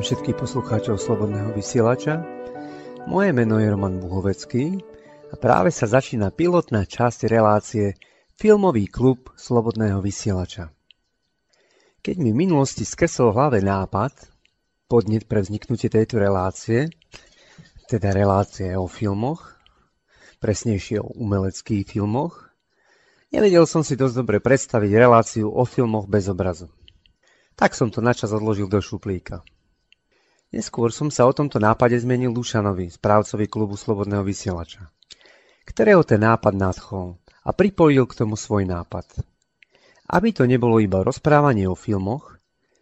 Pozdravujem všetkých poslucháčov Slobodného vysielača. Moje meno je Roman Buhovecký a práve sa začína pilotná časť relácie Filmový klub Slobodného vysielača. Keď mi v minulosti skresol v hlave nápad, podnet pre vzniknutie tejto relácie, teda relácie o filmoch, presnejšie o umeleckých filmoch, nevedel som si dosť dobre predstaviť reláciu o filmoch bez obrazu. Tak som to načas odložil do šuplíka. Neskôr som sa o tomto nápade zmenil Dušanovi, správcovi klubu Slobodného vysielača, ktorého ten nápad nadchol a pripojil k tomu svoj nápad. Aby to nebolo iba rozprávanie o filmoch,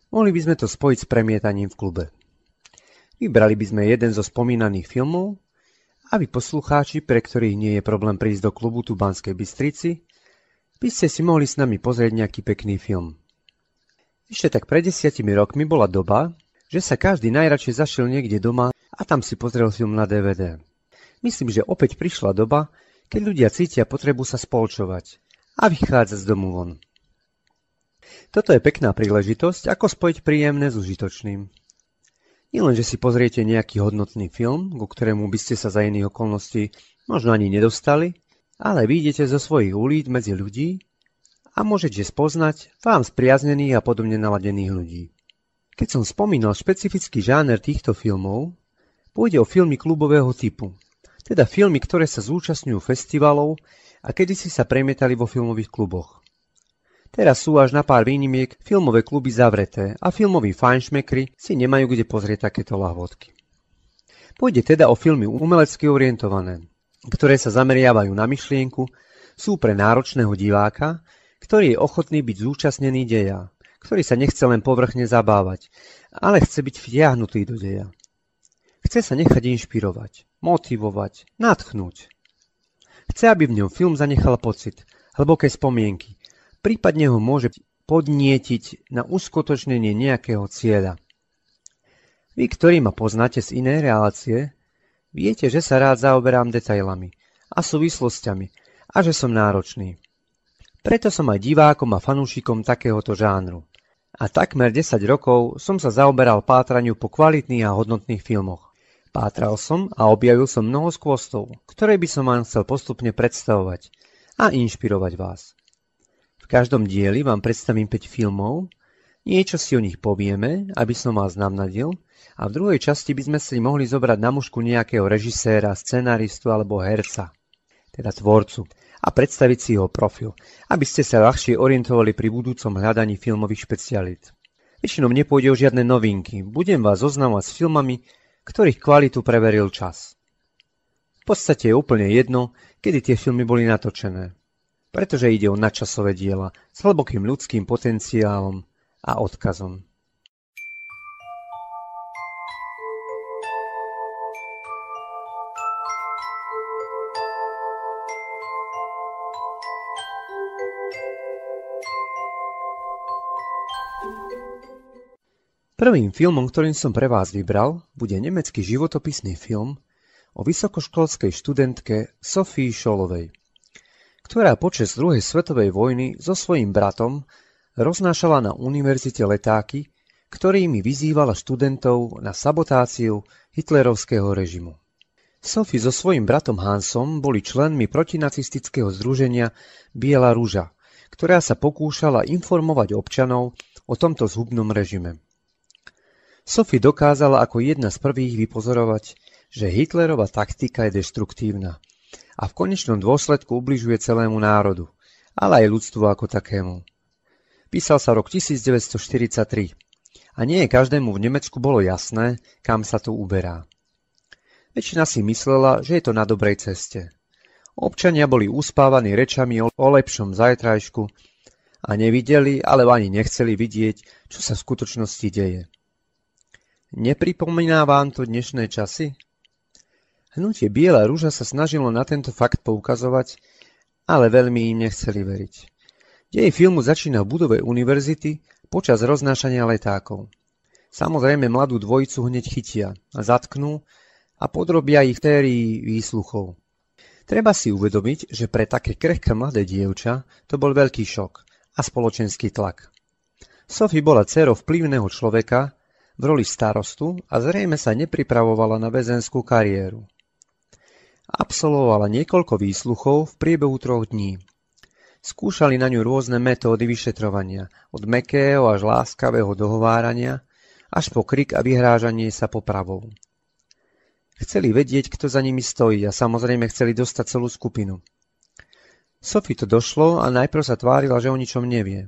mohli by sme to spojiť s premietaním v klube. Vybrali by sme jeden zo spomínaných filmov, aby poslucháči, pre ktorých nie je problém prísť do klubu tu Banskej Bystrici, by ste si mohli s nami pozrieť nejaký pekný film. Ešte tak pred desiatimi rokmi bola doba, že sa každý najradšej zašiel niekde doma a tam si pozrel film na DVD. Myslím, že opäť prišla doba, keď ľudia cítia potrebu sa spolčovať a vychádzať z domu von. Toto je pekná príležitosť, ako spojiť príjemné s užitočným. len, že si pozriete nejaký hodnotný film, ku ktorému by ste sa za iných okolností možno ani nedostali, ale vyjdete zo svojich ulít medzi ľudí a môžete spoznať vám spriaznených a podobne naladených ľudí. Keď som spomínal špecifický žáner týchto filmov, pôjde o filmy klubového typu, teda filmy, ktoré sa zúčastňujú festivalov a kedysi sa premietali vo filmových kluboch. Teraz sú až na pár výnimiek filmové kluby zavreté a filmoví fajnšmekry si nemajú kde pozrieť takéto lahvodky. Pôjde teda o filmy umelecky orientované, ktoré sa zameriavajú na myšlienku, sú pre náročného diváka ktorý je ochotný byť zúčastnený deja, ktorý sa nechce len povrchne zabávať, ale chce byť vtiahnutý do deja. Chce sa nechať inšpirovať, motivovať, natchnúť. Chce, aby v ňom film zanechal pocit, hlboké spomienky, prípadne ho môže podnietiť na uskutočnenie nejakého cieľa. Vy, ktorí ma poznáte z inej relácie, viete, že sa rád zaoberám detailami a súvislostiami a že som náročný. Preto som aj divákom a fanúšikom takéhoto žánru. A takmer 10 rokov som sa zaoberal pátraniu po kvalitných a hodnotných filmoch. Pátral som a objavil som mnoho skvostov, ktoré by som vám chcel postupne predstavovať a inšpirovať vás. V každom dieli vám predstavím 5 filmov, niečo si o nich povieme, aby som vás namnadil, a v druhej časti by sme si mohli zobrať na mužku nejakého režiséra, scenáristu alebo herca, teda tvorcu, a predstaviť si jeho profil, aby ste sa ľahšie orientovali pri budúcom hľadaní filmových špecialít. Väčšinou nepôjde o žiadne novinky, budem vás zoznamovať s filmami, ktorých kvalitu preveril čas. V podstate je úplne jedno, kedy tie filmy boli natočené, pretože ide o nadčasové diela s hlbokým ľudským potenciálom a odkazom. Prvým filmom, ktorým som pre vás vybral, bude nemecký životopisný film o vysokoškolskej študentke Sofii Šolovej, ktorá počas druhej svetovej vojny so svojím bratom roznášala na univerzite letáky, ktorými vyzývala študentov na sabotáciu hitlerovského režimu. Sophie so svojím bratom Hansom boli členmi protinacistického združenia Biela rúža, ktorá sa pokúšala informovať občanov o tomto zhubnom režime. Sophie dokázala ako jedna z prvých vypozorovať, že Hitlerova taktika je deštruktívna a v konečnom dôsledku ubližuje celému národu, ale aj ľudstvu ako takému. Písal sa rok 1943 a nie každému v Nemecku bolo jasné, kam sa to uberá. Väčšina si myslela, že je to na dobrej ceste. Občania boli uspávaní rečami o lepšom zajtrajšku a nevideli, alebo ani nechceli vidieť, čo sa v skutočnosti deje. Nepripomína vám to dnešné časy? Hnutie Biela rúža sa snažilo na tento fakt poukazovať, ale veľmi im nechceli veriť. Dej filmu začína v budove univerzity počas roznášania letákov. Samozrejme mladú dvojicu hneď chytia zatknú a podrobia ich térii výsluchov. Treba si uvedomiť, že pre také krehké mladé dievča to bol veľký šok a spoločenský tlak. Sophie bola dcerou vplyvného človeka, v roli starostu a zrejme sa nepripravovala na väzenskú kariéru. Absolvovala niekoľko výsluchov v priebehu troch dní. Skúšali na ňu rôzne metódy vyšetrovania, od mekého až láskavého dohovárania, až po krik a vyhrážanie sa popravou. Chceli vedieť, kto za nimi stojí a samozrejme chceli dostať celú skupinu. Sophie to došlo a najprv sa tvárila, že o ničom nevie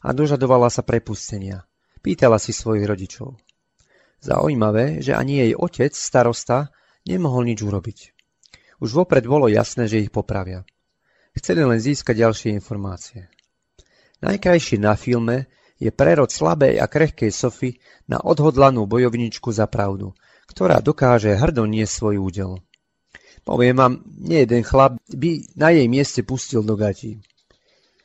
a dožadovala sa prepustenia. Pýtala si svojich rodičov. Zaujímavé, že ani jej otec, starosta, nemohol nič urobiť. Už vopred bolo jasné, že ich popravia. Chceli len získať ďalšie informácie. Najkrajší na filme je prerod slabej a krehkej Sofy na odhodlanú bojovničku za pravdu, ktorá dokáže hrdo nie svoj údel. Poviem vám, nie jeden chlap by na jej mieste pustil do gatí.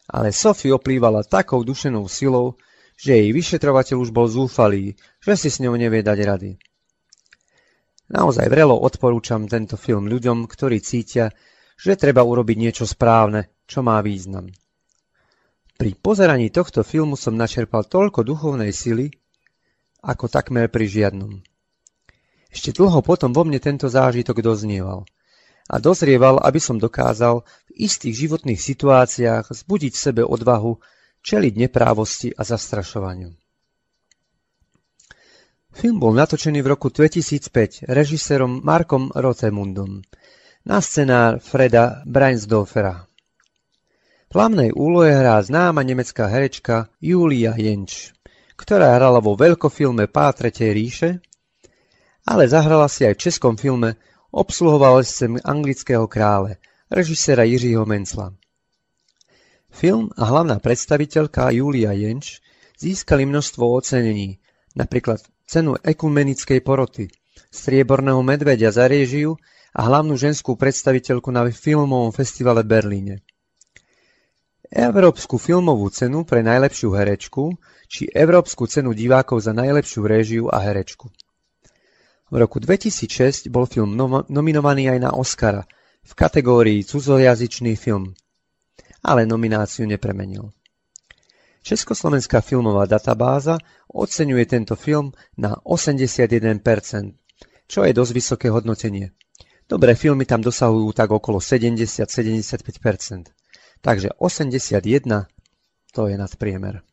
Ale Sophie oplývala takou dušenou silou, že jej vyšetrovateľ už bol zúfalý, že si s ňou nevie dať rady. Naozaj vrelo odporúčam tento film ľuďom, ktorí cítia, že treba urobiť niečo správne, čo má význam. Pri pozeraní tohto filmu som načerpal toľko duchovnej sily, ako takmer pri žiadnom. Ešte dlho potom vo mne tento zážitok doznieval. A dozrieval, aby som dokázal v istých životných situáciách zbudiť v sebe odvahu čeliť neprávosti a zastrašovaniu. Film bol natočený v roku 2005 režisérom Markom Rotemundom na scenár Freda Breinsdorfera. V hlavnej úlohe hrá známa nemecká herečka Julia Jenč, ktorá hrala vo veľkofilme Pá tretej ríše ale zahrala si aj v českom filme Obsluhoval sem anglického krále, režiséra Jiřího Mencla. Film a hlavná predstaviteľka Julia Jenč získali množstvo ocenení, napríklad cenu ekumenickej poroty, strieborného medvedia za réžiu a hlavnú ženskú predstaviteľku na filmovom festivale v Berlíne. Európsku filmovú cenu pre najlepšiu herečku či Európsku cenu divákov za najlepšiu réžiu a herečku. V roku 2006 bol film nominovaný aj na Oscara v kategórii cudzojazyčný film, ale nomináciu nepremenil. Československá filmová databáza oceňuje tento film na 81%, čo je dosť vysoké hodnotenie. Dobré filmy tam dosahujú tak okolo 70-75%, takže 81 to je nadpriemer.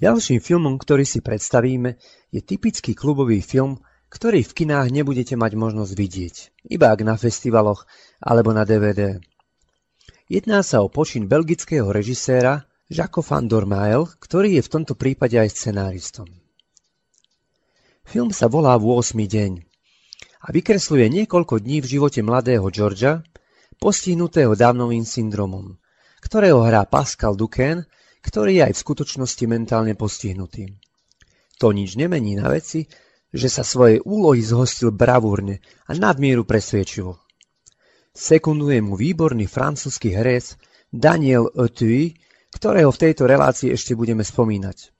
Ďalším filmom, ktorý si predstavíme, je typický klubový film, ktorý v kinách nebudete mať možnosť vidieť, iba ak na festivaloch alebo na DVD. Jedná sa o počin belgického režiséra Jacques van Dormael, ktorý je v tomto prípade aj scenáristom. Film sa volá V 8. deň a vykresluje niekoľko dní v živote mladého Georgia, postihnutého dávnovým syndromom, ktorého hrá Pascal Duquesne ktorý je aj v skutočnosti mentálne postihnutý. To nič nemení na veci, že sa svojej úlohy zhostil bravúrne a nadmieru presvedčivo. Sekunduje mu výborný francúzsky herec Daniel Auteuil, ktorého v tejto relácii ešte budeme spomínať.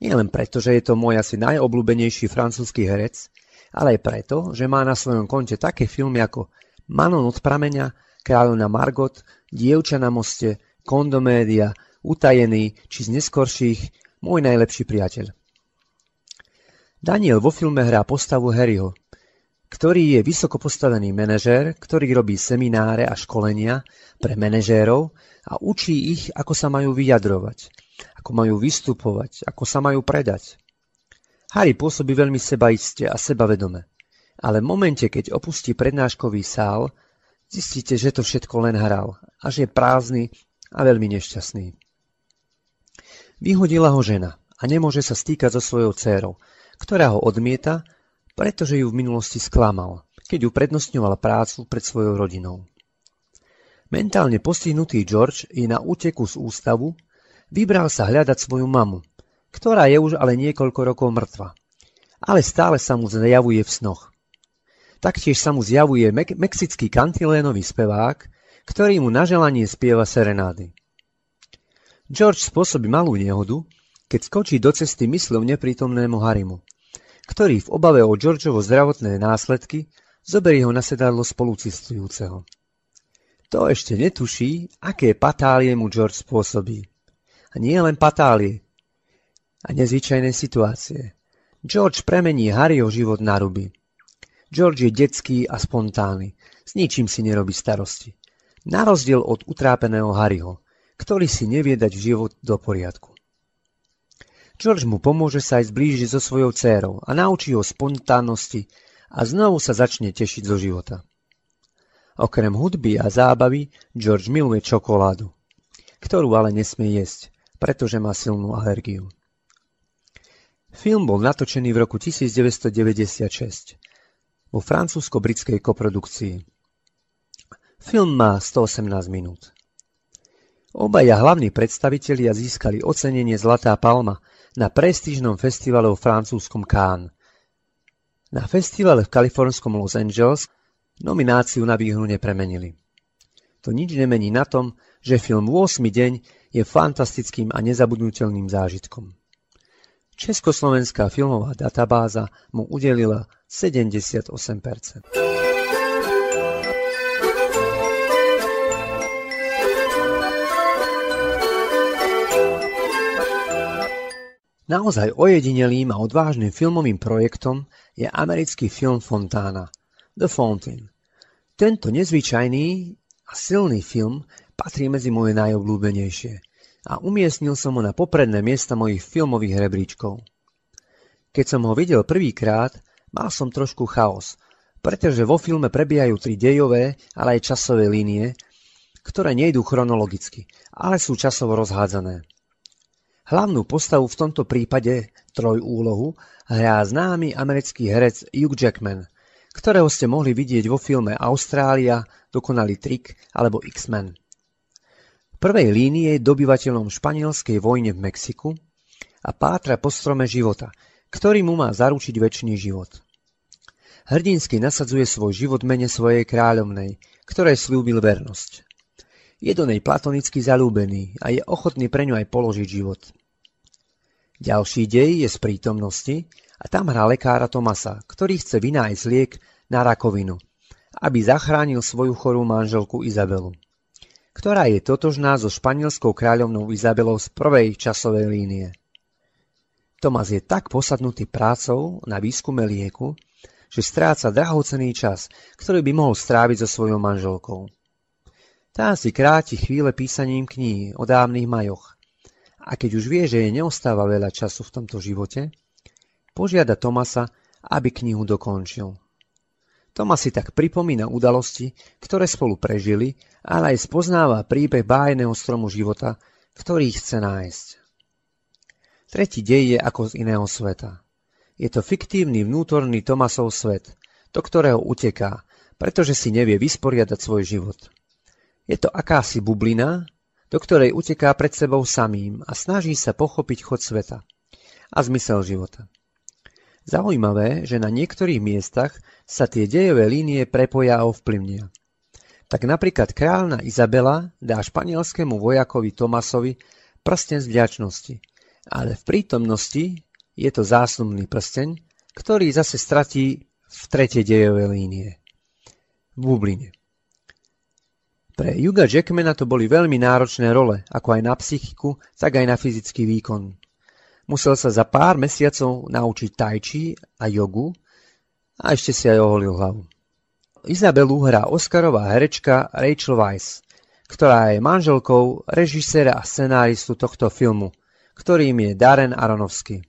Nie len preto, že je to môj asi najobľúbenejší francúzsky herec, ale aj preto, že má na svojom konte také filmy ako Manon od prameňa, Kráľovna Margot, Dievča na moste, Kondomédia, utajený či z neskorších môj najlepší priateľ. Daniel vo filme hrá postavu Harryho, ktorý je vysoko postavený manažér, ktorý robí semináre a školenia pre manažérov a učí ich, ako sa majú vyjadrovať, ako majú vystupovať, ako sa majú predať. Harry pôsobí veľmi sebaiste a sebavedome, ale v momente, keď opustí prednáškový sál, zistíte, že to všetko len hral a že je prázdny a veľmi nešťastný. Vyhodila ho žena a nemôže sa stýkať so svojou dcérou, ktorá ho odmieta, pretože ju v minulosti sklamal, keď ju prednostňoval prácu pred svojou rodinou. Mentálne postihnutý George je na úteku z ústavu, vybral sa hľadať svoju mamu, ktorá je už ale niekoľko rokov mŕtva, ale stále sa mu zjavuje v snoch. Taktiež sa mu zjavuje mek- mexický kantilénový spevák, ktorý mu na želanie spieva serenády. George spôsobí malú nehodu, keď skočí do cesty mysľou neprítomnému Harimu, ktorý v obave o Georgeovo zdravotné následky zoberie ho na sedadlo spolucestujúceho. To ešte netuší, aké patálie mu George spôsobí. A nie len patálie a nezvyčajné situácie. George premení Harryho život na ruby. George je detský a spontánny, s ničím si nerobí starosti. Na rozdiel od utrápeného Harryho, ktorý si nevie dať život do poriadku. George mu pomôže sa aj zblížiť so svojou dcérou a naučí ho spontánnosti a znovu sa začne tešiť zo života. Okrem hudby a zábavy George miluje čokoládu, ktorú ale nesmie jesť, pretože má silnú alergiu. Film bol natočený v roku 1996 vo francúzsko-britskej koprodukcii. Film má 118 minút. Obaja hlavní predstavitelia získali ocenenie Zlatá palma na prestížnom festivale v francúzskom Cannes. Na festivale v kalifornskom Los Angeles Nomináciu na výhru nepremenili. To nič nemení na tom, že film 8. deň je fantastickým a nezabudnutelným zážitkom. Československá filmová databáza mu udelila 78%. Naozaj ojedinelým a odvážnym filmovým projektom je americký film Fontana – The Fountain. Tento nezvyčajný a silný film patrí medzi moje najobľúbenejšie a umiestnil som ho na popredné miesta mojich filmových rebríčkov. Keď som ho videl prvýkrát, mal som trošku chaos, pretože vo filme prebiehajú tri dejové, ale aj časové línie, ktoré nejdú chronologicky, ale sú časovo rozhádzané. Hlavnú postavu v tomto prípade, trojúlohu, hrá známy americký herec Hugh Jackman – ktorého ste mohli vidieť vo filme Austrália, Dokonalý trik alebo X-Men. V prvej línii je dobyvateľom španielskej vojne v Mexiku a pátra po strome života, ktorý mu má zaručiť väčší život. Hrdinsky nasadzuje svoj život mene svojej kráľovnej, ktorej slúbil vernosť. Je do nej platonicky zalúbený a je ochotný pre ňu aj položiť život. Ďalší dej je z prítomnosti a tam hrá lekára Tomasa, ktorý chce vynájsť liek na rakovinu, aby zachránil svoju chorú manželku Izabelu, ktorá je totožná so španielskou kráľovnou Izabelou z prvej časovej línie. Tomas je tak posadnutý prácou na výskume lieku, že stráca drahocený čas, ktorý by mohol stráviť so svojou manželkou. Tá si kráti chvíle písaním kníh o dávnych majoch. A keď už vie, že jej neostáva veľa času v tomto živote, Požiada Tomasa, aby knihu dokončil. Tomas si tak pripomína udalosti, ktoré spolu prežili, ale aj spoznáva príbeh bájneho stromu života, ktorý chce nájsť. Tretí dej je ako z iného sveta. Je to fiktívny vnútorný Tomasov svet, do ktorého uteká, pretože si nevie vysporiadať svoj život. Je to akási bublina, do ktorej uteká pred sebou samým a snaží sa pochopiť chod sveta a zmysel života. Zaujímavé, že na niektorých miestach sa tie dejové línie prepoja a ovplyvnia. Tak napríklad kráľna Izabela dá španielskému vojakovi Tomasovi prsten z vďačnosti, ale v prítomnosti je to zásnubný prsteň, ktorý zase stratí v tretej dejovej línie. V bubline. Pre Juga Jackmana to boli veľmi náročné role, ako aj na psychiku, tak aj na fyzický výkon. Musel sa za pár mesiacov naučiť tajči a jogu a ešte si aj oholil hlavu. Izabelu hrá Oscarová herečka Rachel Weisz, ktorá je manželkou režiséra a scenáristu tohto filmu, ktorým je Darren Aronofsky.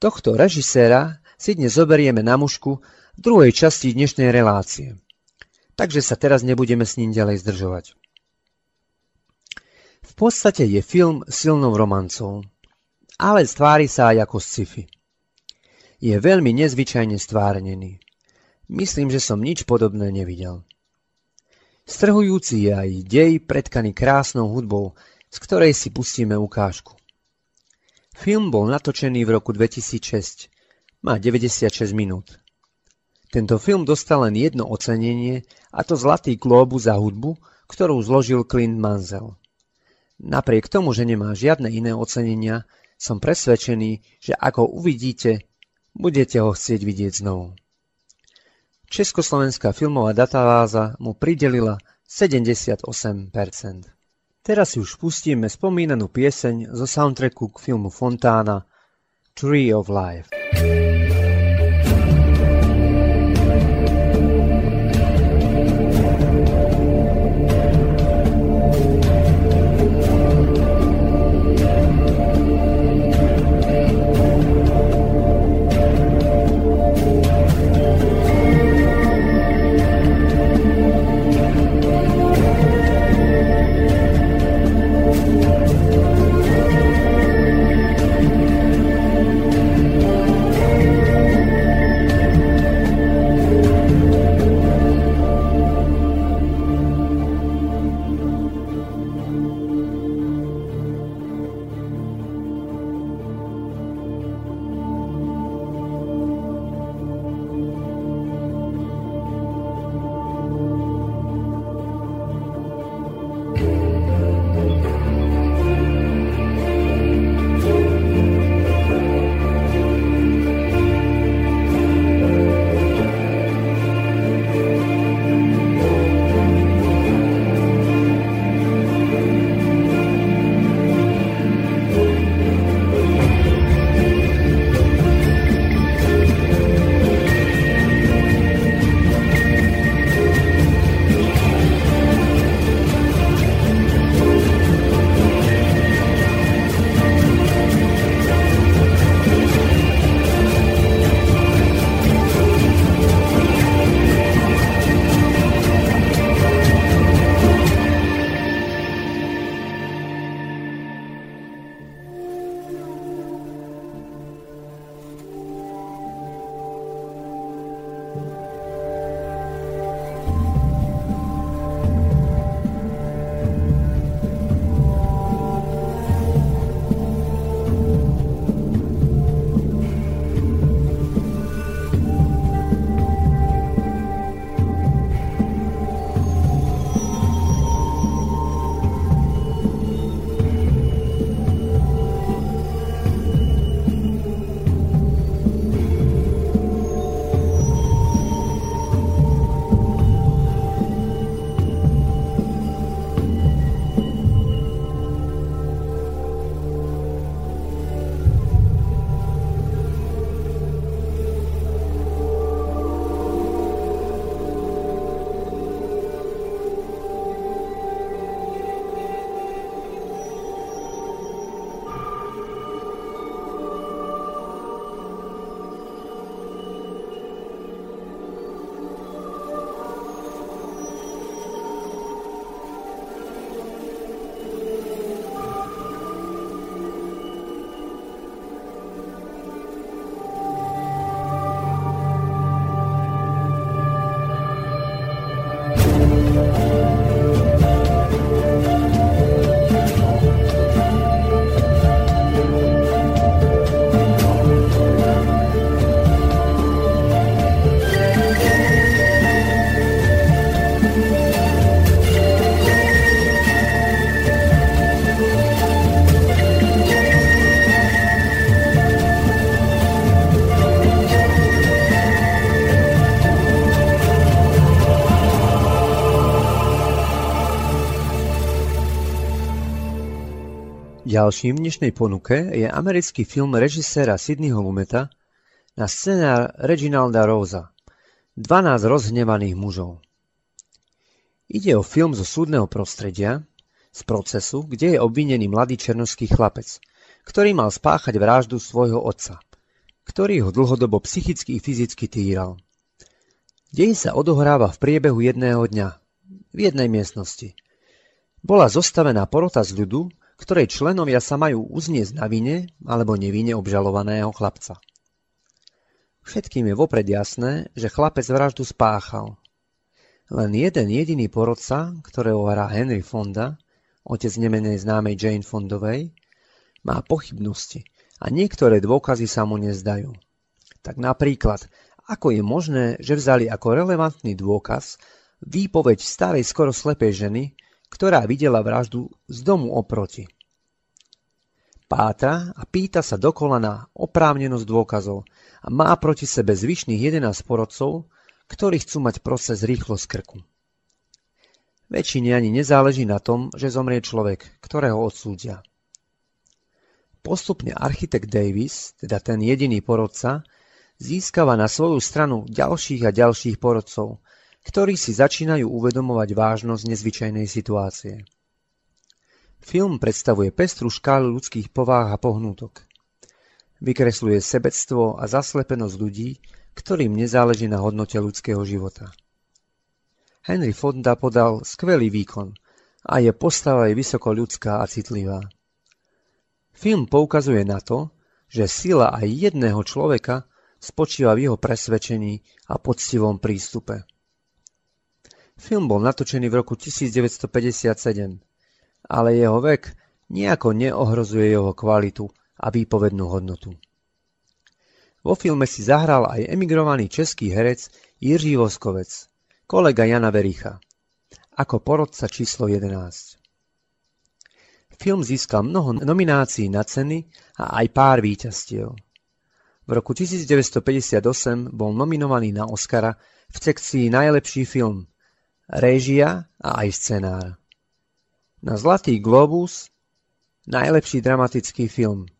Tohto režiséra si dnes zoberieme na mužku v druhej časti dnešnej relácie. Takže sa teraz nebudeme s ním ďalej zdržovať. V podstate je film silnou romancou ale stvári sa aj ako sci-fi. Je veľmi nezvyčajne stvárnený. Myslím, že som nič podobné nevidel. Strhujúci je aj dej predkaný krásnou hudbou, z ktorej si pustíme ukážku. Film bol natočený v roku 2006. Má 96 minút. Tento film dostal len jedno ocenenie, a to Zlatý glóbus za hudbu, ktorú zložil Clint Mansell. Napriek tomu, že nemá žiadne iné ocenenia, som presvedčený, že ako uvidíte, budete ho chcieť vidieť znovu. Československá filmová databáza mu pridelila 78%. Teraz si už pustíme spomínanú pieseň zo soundtracku k filmu Fontána Tree of Life. Música Ďalším v dnešnej ponuke je americký film režiséra Sidneyho Lumeta na scenár Reginalda Rosa 12 rozhnevaných mužov. Ide o film zo súdneho prostredia, z procesu, kde je obvinený mladý černošský chlapec, ktorý mal spáchať vraždu svojho otca, ktorý ho dlhodobo psychicky i fyzicky týral. Dej sa odohráva v priebehu jedného dňa, v jednej miestnosti. Bola zostavená porota z ľudu, ktorej členovia sa majú uzniesť na vine alebo nevine obžalovaného chlapca. Všetkým je vopred jasné, že chlapec vraždu spáchal. Len jeden jediný porodca, ktorého hrá Henry Fonda, otec nemenej známej Jane Fondovej, má pochybnosti a niektoré dôkazy sa mu nezdajú. Tak napríklad, ako je možné, že vzali ako relevantný dôkaz výpoveď starej skoro slepej ženy, ktorá videla vraždu z domu oproti. Pátra a pýta sa dokola na oprávnenosť dôkazov a má proti sebe zvyšných 11 porodcov, ktorí chcú mať proces rýchlo z krku. Väčšine ani nezáleží na tom, že zomrie človek, ktorého odsúdia. Postupne architekt Davis, teda ten jediný porodca, získava na svoju stranu ďalších a ďalších porodcov, ktorí si začínajú uvedomovať vážnosť nezvyčajnej situácie. Film predstavuje pestru škálu ľudských pováh a pohnútok. Vykresľuje sebectvo a zaslepenosť ľudí, ktorým nezáleží na hodnote ľudského života. Henry Fonda podal skvelý výkon a je postava je vysoko ľudská a citlivá. Film poukazuje na to, že sila aj jedného človeka spočíva v jeho presvedčení a poctivom prístupe. Film bol natočený v roku 1957, ale jeho vek nejako neohrozuje jeho kvalitu a výpovednú hodnotu. Vo filme si zahral aj emigrovaný český herec Jiří Voskovec, kolega Jana Vericha, ako porodca číslo 11. Film získal mnoho nominácií na ceny a aj pár víťazstiev. V roku 1958 bol nominovaný na Oscara v sekcii Najlepší film, réžia a aj scenár. Na Zlatý globus Najlepší dramatický film,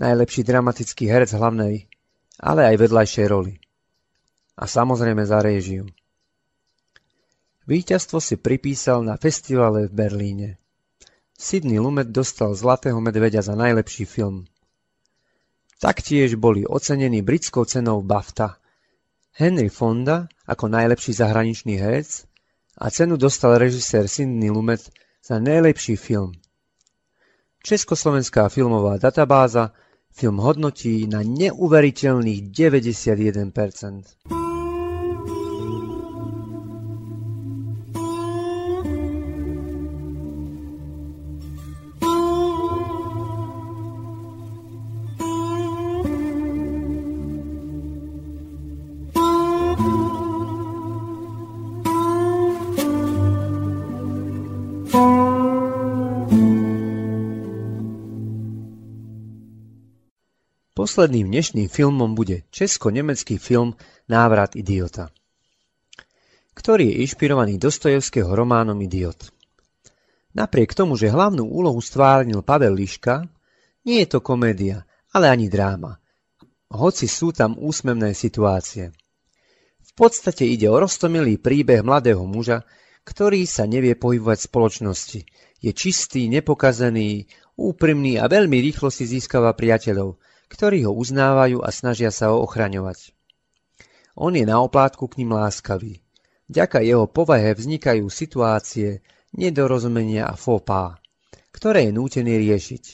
najlepší dramatický herec hlavnej, ale aj vedľajšej roli. A samozrejme za réžiu. Výťazstvo si pripísal na festivale v Berlíne. Sidney Lumet dostal Zlatého medveďa za najlepší film – Taktiež boli ocenení britskou cenou BAFTA. Henry Fonda ako najlepší zahraničný herec a cenu dostal režisér Sidney Lumet za najlepší film. Československá filmová databáza film hodnotí na neuveriteľných 91%. Posledným dnešným filmom bude česko-nemecký film Návrat idiota, ktorý je inšpirovaný Dostojevského románom Idiot. Napriek tomu, že hlavnú úlohu stvárnil Pavel Liška, nie je to komédia, ale ani dráma, hoci sú tam úsmevné situácie. V podstate ide o roztomilý príbeh mladého muža, ktorý sa nevie pohybovať v spoločnosti. Je čistý, nepokazený, úprimný a veľmi rýchlo si získava priateľov, ktorí ho uznávajú a snažia sa ho ochraňovať. On je na oplátku k ním láskavý. Vďaka jeho povahe vznikajú situácie, nedorozumenia a fópá, ktoré je nútený riešiť.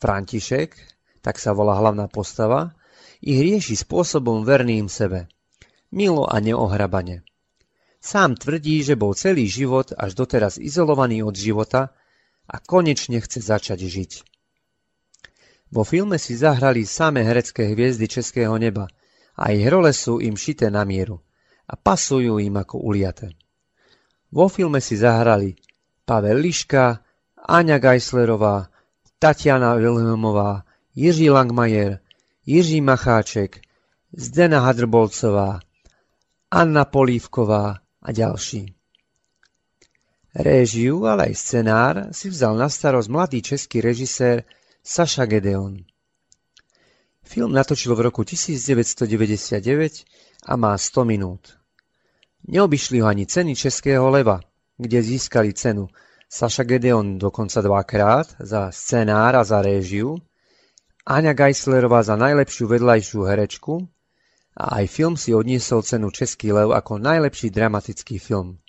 František, tak sa volá hlavná postava, ich rieši spôsobom verným sebe, milo a neohrabane. Sám tvrdí, že bol celý život až doteraz izolovaný od života a konečne chce začať žiť. Vo filme si zahrali samé herecké hviezdy českého neba a ich role sú im šité na mieru a pasujú im ako uliate. Vo filme si zahrali Pavel Liška, Áňa Geislerová, Tatiana Wilhelmová, Jiří Langmajer, Jiří Macháček, Zdena Hadrbolcová, Anna Polívková a ďalší. Réžiu, ale aj scenár si vzal na starosť mladý český režisér Saša Gedeon Film natočil v roku 1999 a má 100 minút. Neobyšli ho ani ceny Českého leva, kde získali cenu Saša Gedeon dokonca dvakrát za scenár a za réžiu, Aňa Geislerová za najlepšiu vedľajšiu herečku a aj film si odniesol cenu Český lev ako najlepší dramatický film.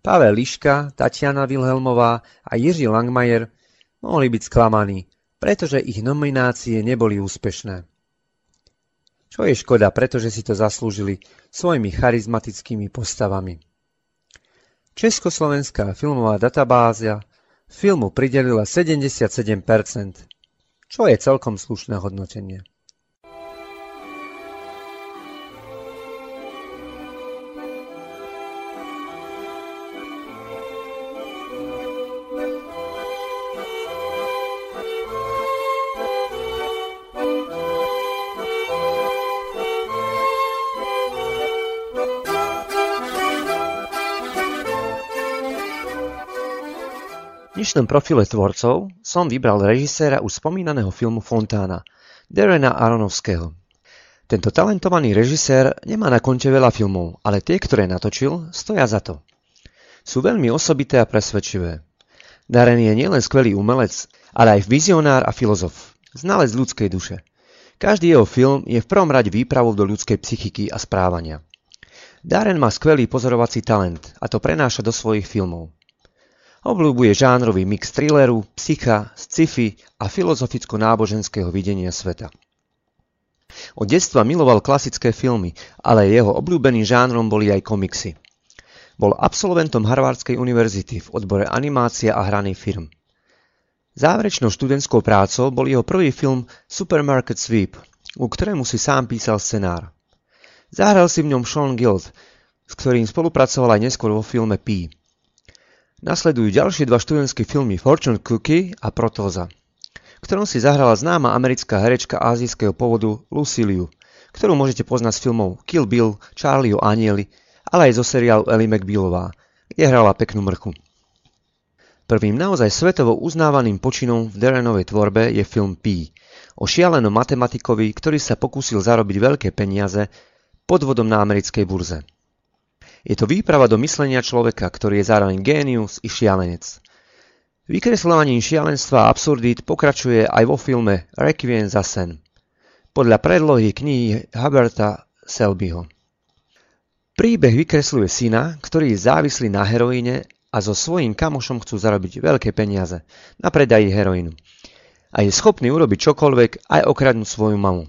Pavel Liška, Tatiana Wilhelmová a Jiří Langmajer mohli byť sklamaní, pretože ich nominácie neboli úspešné. Čo je škoda, pretože si to zaslúžili svojimi charizmatickými postavami. Československá filmová databáza filmu pridelila 77%, čo je celkom slušné hodnotenie. Dnešnom profile tvorcov som vybral režiséra už spomínaného filmu Fontána, Darena Aronovského. Tento talentovaný režisér nemá na konte veľa filmov, ale tie, ktoré natočil, stoja za to. Sú veľmi osobité a presvedčivé. Darren je nielen skvelý umelec, ale aj vizionár a filozof, znalec ľudskej duše. Každý jeho film je v prvom rade výpravou do ľudskej psychiky a správania. Darren má skvelý pozorovací talent a to prenáša do svojich filmov. Obľúbuje žánrový mix thrilleru, psycha, sci-fi a filozoficko-náboženského videnia sveta. Od detstva miloval klasické filmy, ale jeho obľúbeným žánrom boli aj komiksy. Bol absolventom Harvardskej univerzity v odbore animácia a hraný film. Záverečnou študentskou prácou bol jeho prvý film Supermarket Sweep, u ktorému si sám písal scenár. Zahral si v ňom Sean Guild, s ktorým spolupracoval aj neskôr vo filme P. Nasledujú ďalšie dva študentské filmy Fortune Cookie a Protoza, ktorom si zahrala známa americká herečka azijského pôvodu Luciliu, ktorú môžete poznať z filmov Kill Bill, Charlie o anieli, ale aj zo seriálu Ellie McBealová, kde hrala peknú mrchu. Prvým naozaj svetovo uznávaným počinom v Darrenovej tvorbe je film P, o šialenom matematikovi, ktorý sa pokúsil zarobiť veľké peniaze podvodom na americkej burze. Je to výprava do myslenia človeka, ktorý je zároveň génius i šialenec. Vykreslovaním šialenstva a absurdít pokračuje aj vo filme Requiem za sen, podľa predlohy knihy Huberta Selbyho. Príbeh vykresľuje syna, ktorý je závislý na heroíne a so svojím kamošom chcú zarobiť veľké peniaze na predaji heroínu. A je schopný urobiť čokoľvek aj okradnúť svoju mamu.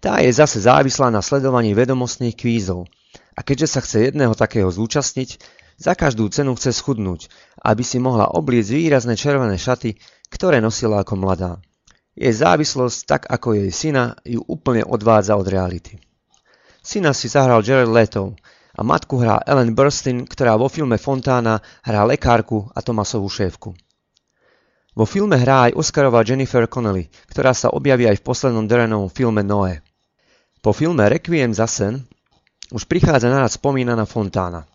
Tá je zase závislá na sledovaní vedomostných kvízov – a keďže sa chce jedného takého zúčastniť, za každú cenu chce schudnúť, aby si mohla obliecť výrazné červené šaty, ktoré nosila ako mladá. Jej závislosť, tak ako jej syna, ju úplne odvádza od reality. Syna si zahral Jared Leto a matku hrá Ellen Burstyn, ktorá vo filme Fontána hrá lekárku a Tomasovú šéfku. Vo filme hrá aj Oscarová Jennifer Connelly, ktorá sa objaví aj v poslednom Darrenovom filme Noé. Po filme Requiem za sen už prichádza na nás spomínaná Fontána.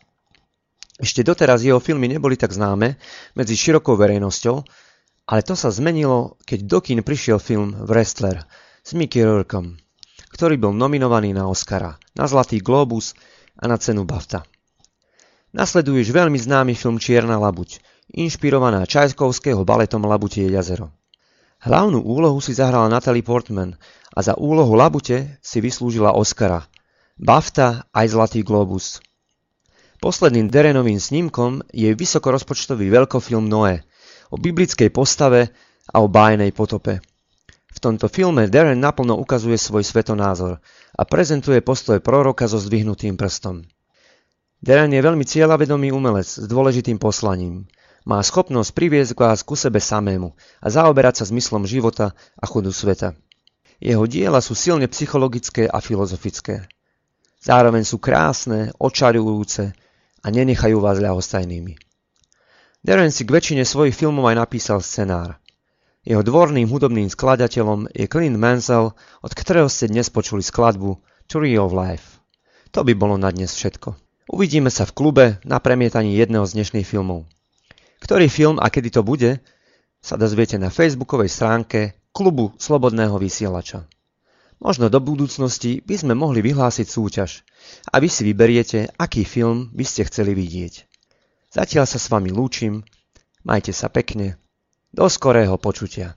Ešte doteraz jeho filmy neboli tak známe medzi širokou verejnosťou, ale to sa zmenilo, keď do kín prišiel film Wrestler s Mickey Rourkeom, ktorý bol nominovaný na Oscara, na Zlatý Globus a na cenu BAFTA. Nasleduje už veľmi známy film Čierna labuť, inšpirovaná Čajskovského baletom Labutie jazero. Hlavnú úlohu si zahrala Natalie Portman a za úlohu Labute si vyslúžila Oscara – BAFTA aj Zlatý globus. Posledným Derenovým snímkom je vysokorozpočtový veľkofilm Noé o biblickej postave a o bájnej potope. V tomto filme Darren naplno ukazuje svoj svetonázor a prezentuje postoj proroka so zdvihnutým prstom. Darren je veľmi cieľavedomý umelec s dôležitým poslaním. Má schopnosť priviesť vás ku sebe samému a zaoberať sa zmyslom života a chodu sveta. Jeho diela sú silne psychologické a filozofické. Zároveň sú krásne, očarujúce a nenechajú vás ľahostajnými. Darren si k väčšine svojich filmov aj napísal scenár. Jeho dvorným hudobným skladateľom je Clint Mansell, od ktorého ste dnes počuli skladbu Tree of Life. To by bolo na dnes všetko. Uvidíme sa v klube na premietaní jedného z dnešných filmov. Ktorý film a kedy to bude, sa dozviete na facebookovej stránke Klubu Slobodného vysielača. Možno do budúcnosti by sme mohli vyhlásiť súťaž a vy si vyberiete, aký film by ste chceli vidieť. Zatiaľ sa s vami lúčim, majte sa pekne, do skorého počutia.